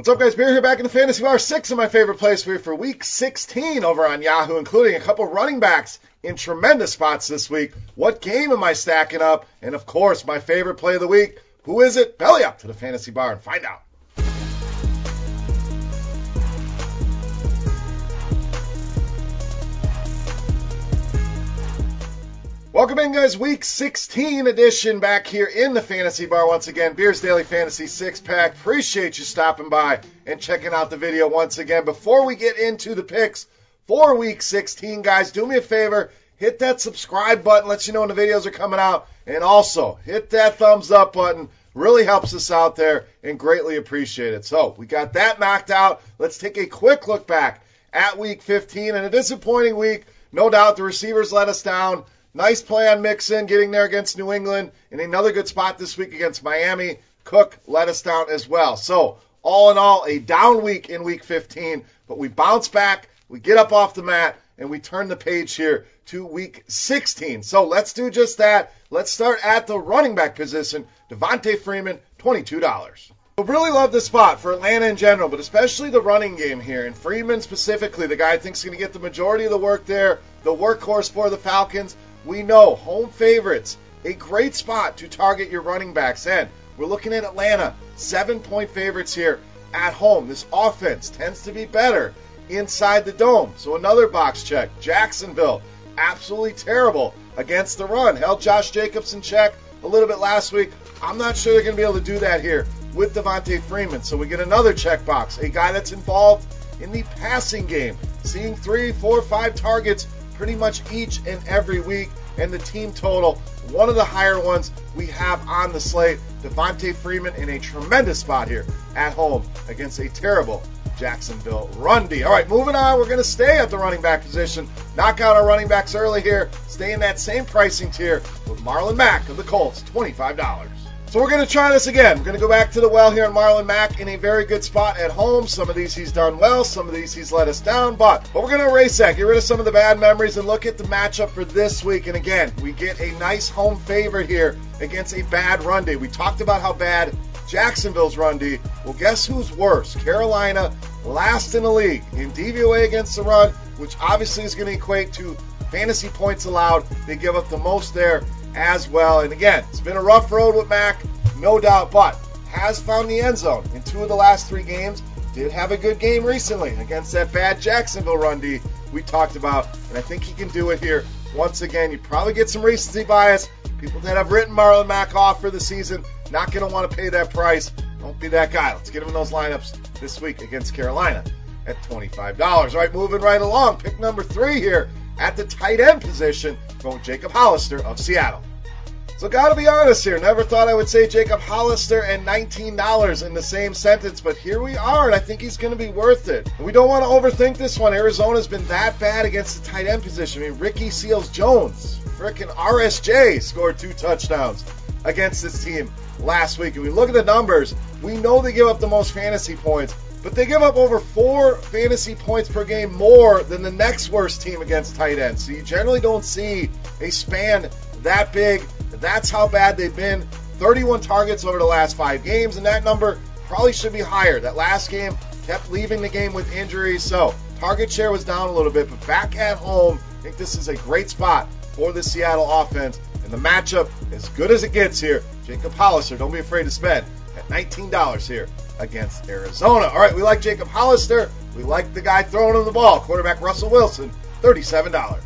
What's up, guys? Beer here back in the Fantasy Bar. Six of my favorite plays for for week 16 over on Yahoo, including a couple running backs in tremendous spots this week. What game am I stacking up? And of course, my favorite play of the week. Who is it? Belly up to the Fantasy Bar and find out. Guys. Week 16 edition back here in the Fantasy Bar once again. Beers Daily Fantasy Six Pack. Appreciate you stopping by and checking out the video once again. Before we get into the picks for Week 16, guys, do me a favor. Hit that subscribe button, let you know when the videos are coming out, and also hit that thumbs up button. Really helps us out there and greatly appreciate it. So we got that knocked out. Let's take a quick look back at Week 15 and a disappointing week. No doubt the receivers let us down. Nice play on Mixon getting there against New England, and another good spot this week against Miami. Cook let us down as well. So, all in all, a down week in week 15, but we bounce back, we get up off the mat, and we turn the page here to week 16. So, let's do just that. Let's start at the running back position. Devonta Freeman, $22. I really love the spot for Atlanta in general, but especially the running game here. And Freeman specifically, the guy I think is going to get the majority of the work there, the workhorse for the Falcons. We know home favorites, a great spot to target your running backs. And we're looking at Atlanta, seven point favorites here at home. This offense tends to be better inside the dome. So another box check. Jacksonville, absolutely terrible against the run. Held Josh Jacobs in check a little bit last week. I'm not sure they're going to be able to do that here with Devonta Freeman. So we get another check box, a guy that's involved in the passing game, seeing three, four, five targets pretty much each and every week. And the team total, one of the higher ones we have on the slate. Devonta Freeman in a tremendous spot here at home against a terrible Jacksonville run D. All right, moving on. We're going to stay at the running back position. Knock out our running backs early here. Stay in that same pricing tier with Marlon Mack of the Colts, $25. So we're going to try this again. We're going to go back to the well here on Marlon Mack in a very good spot at home. Some of these he's done well, some of these he's let us down, but, but we're going to erase that, get rid of some of the bad memories, and look at the matchup for this week. And again, we get a nice home favorite here against a bad run D. We talked about how bad Jacksonville's run D. Well, guess who's worse? Carolina, last in the league in DVOA against the run, which obviously is going to equate to fantasy points allowed. They give up the most there as well. And again, it's been a rough road with Mack, no doubt, but has found the end zone in two of the last three games. Did have a good game recently against that bad Jacksonville run D we talked about, and I think he can do it here once again. You probably get some recency bias. People that have written Marlon Mack off for the season not going to want to pay that price. Don't be that guy. Let's get him in those lineups this week against Carolina at $25. All right, moving right along. Pick number three here at the tight end position, going Jacob Hollister of Seattle. So gotta be honest here. Never thought I would say Jacob Hollister and $19 in the same sentence, but here we are, and I think he's to be worth it. And we don't want to overthink this one. Arizona's been that bad against the tight end position. I mean, Ricky Seals Jones, frickin' RSJ, scored two touchdowns against this team last week. And we look at the numbers, we know they give up the most fantasy points, but they give up over four fantasy points per game more than the next worst team against tight ends. So you generally don't see a span that big. That's how bad they've been. 31 targets over the last five games, and that number probably should be higher. That last game kept leaving the game with injuries, so target share was down a little bit, but back at home, I think this is a great spot for the Seattle offense. And the matchup, as good as it gets here, Jacob Hollister, don't be afraid to spend at $19 here against Arizona. All right, we like Jacob Hollister. We like the guy throwing him the ball, quarterback Russell Wilson, $37.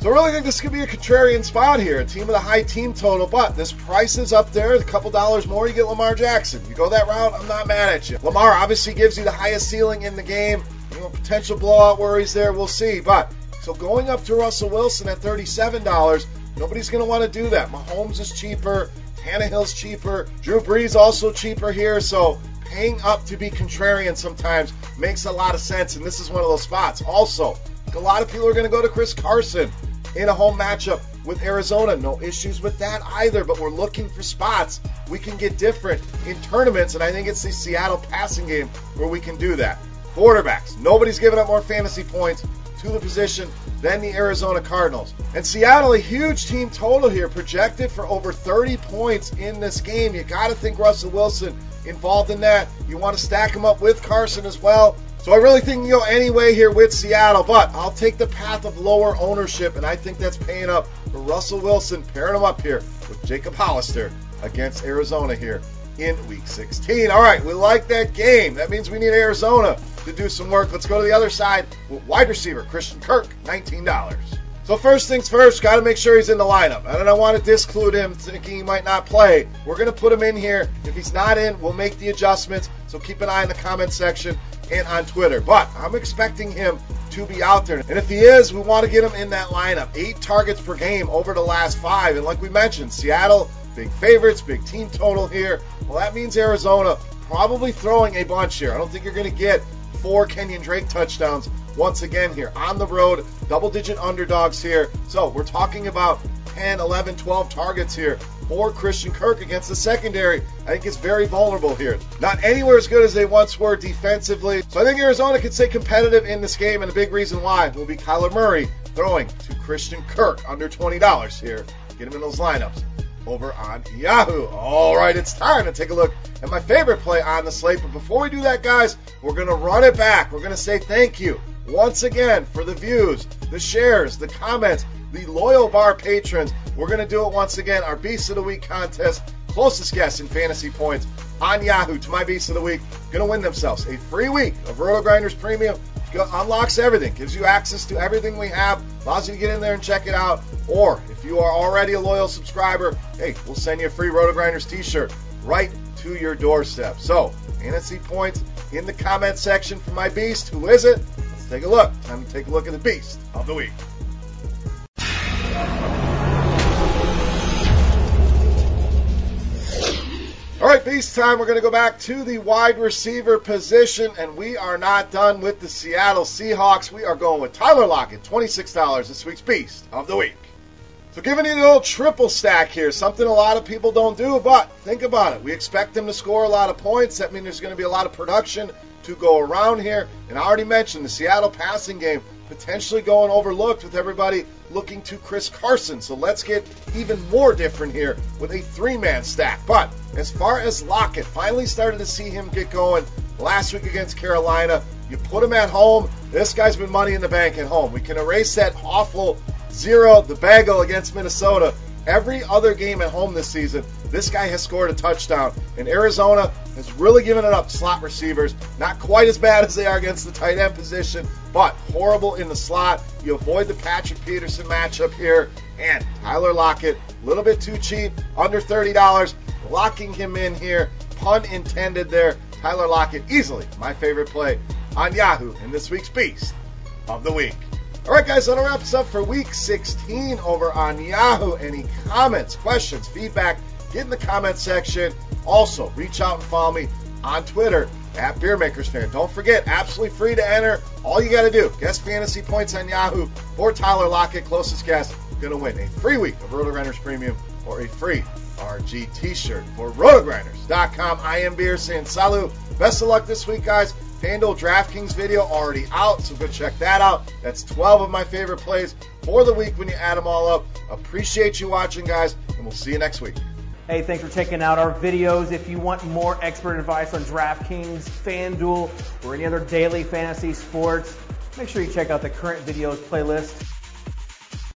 So I really think this could be a contrarian spot here, a team with a high team total, but this price is up there, a couple dollars more, you get Lamar Jackson. You go that route, I'm not mad at you. Lamar obviously gives you the highest ceiling in the game. You know, potential blowout worries there, we'll see. But so going up to Russell Wilson at $37, nobody's going to want to do that. Mahomes is cheaper, Tannehill's cheaper, Drew Brees also cheaper here, so paying up to be contrarian sometimes makes a lot of sense, and this is one of those spots. Also, a lot of people are going to go to Chris Carson in a home matchup with Arizona. No issues with that either, but we're looking for spots we can get different in tournaments, and I think it's the Seattle passing game where we can do that. Quarterbacks. Nobody's giving up more fantasy points to the position than the Arizona Cardinals. And Seattle, a huge team total here, projected for over 30 points in this game. You got to think Russell Wilson involved in that. You want to stack him up with Carson as well. So I really think you go anyway here with Seattle, but I'll take the path of lower ownership, and I think that's paying up for Russell Wilson, pairing him up here with Jacob Hollister against Arizona here in Week 16. All right, we like that game. That means we need Arizona to do some work. Let's go to the other side with wide receiver Christian Kirk, $19. So first things first, got to make sure he's in the lineup. I don't want to disclude him thinking he might not play. We're going to put him in here. If he's not in, we'll make the adjustments. So keep an eye in the comment section and on Twitter. But I'm expecting him to be out there. And if he is, we want to get him in that lineup. Eight targets per game over the last five. And like we mentioned, Seattle, big favorites, big team total here. Well, that means Arizona probably throwing a bunch here. I don't think you're going to get four Kenyan Drake touchdowns once again here on the road, double digit underdogs here. So we're talking about 10, 11, 12 targets here for Christian Kirk against the secondary. I think it's very vulnerable here. Not anywhere as good as they once were defensively. So I think Arizona can stay competitive in this game, and a big reason why will be Kyler Murray throwing to Christian Kirk under $20 here. Get him in those lineups over on Yahoo. All right, it's time to take a look at my favorite play on the slate. But before we do that, guys, we're going to run it back. We're going to say thank you once again for the views, the shares, the comments, the loyal bar patrons. We're going to do it once again. Our Beast of the Week contest. Closest guess in fantasy points on Yahoo to my Beast of the Week. Going to win themselves a free week of Roto Grinders Premium. Unlocks everything, gives you access to everything we have, allows you to get in there and check it out. Or if you are already a loyal subscriber, hey, we'll send you a free Roto Grinders t-shirt right to your doorstep. So, fantasy points in the comment section for my beast. Who is it? Let's take a look. Time to take a look at the beast of the week. All right, beast time. We're going to go back to the wide receiver position, and we are not done with the Seattle Seahawks. We are going with Tyler Lockett, $26 this week's beast of the week. So giving you a little triple stack here, something a lot of people don't do, but think about it. We expect them to score a lot of points. That means there's going to be a lot of production to go around here. And I already mentioned the Seattle passing game potentially going overlooked with everybody looking to Chris Carson. So let's get even more different here with a three-man stack. But as far as Lockett, finally started to see him get going last week against Carolina. You put him at home. This guy's been money in the bank at home. We can erase that awful zero, the bagel against Minnesota. Every other game at home this season, this guy has scored a touchdown. And Arizona has really given it up to slot receivers. Not quite as bad as they are against the tight end position, but horrible in the slot. You avoid the Patrick Peterson matchup here. And Tyler Lockett, a little bit too cheap, under $30. Locking him in here. Pun intended there. Tyler Lockett, easily my favorite play on Yahoo in this week's Beast of the Week. All right, guys, that'll wrap us up for week 16 over on Yahoo. Any comments, questions, feedback, get in the comment section. Also, reach out and follow me on Twitter at BeerMakersFan. Don't forget, absolutely free to enter. All you got to do, guess fantasy points on Yahoo for Tyler Lockett, closest guess, going to win a free week of Roto Grinders Premium or a free RG t-shirt for rotogrinders.com. I am Beer saying salut. Best of luck this week, guys. FanDuel DraftKings video already out, so go check that out. That's 12 of my favorite plays for the week when you add them all up. Appreciate you watching, guys, and we'll see you next week. Hey, thanks for checking out our videos. If you want more expert advice on DraftKings, FanDuel, or any other daily fantasy sports, make sure you check out the current videos playlist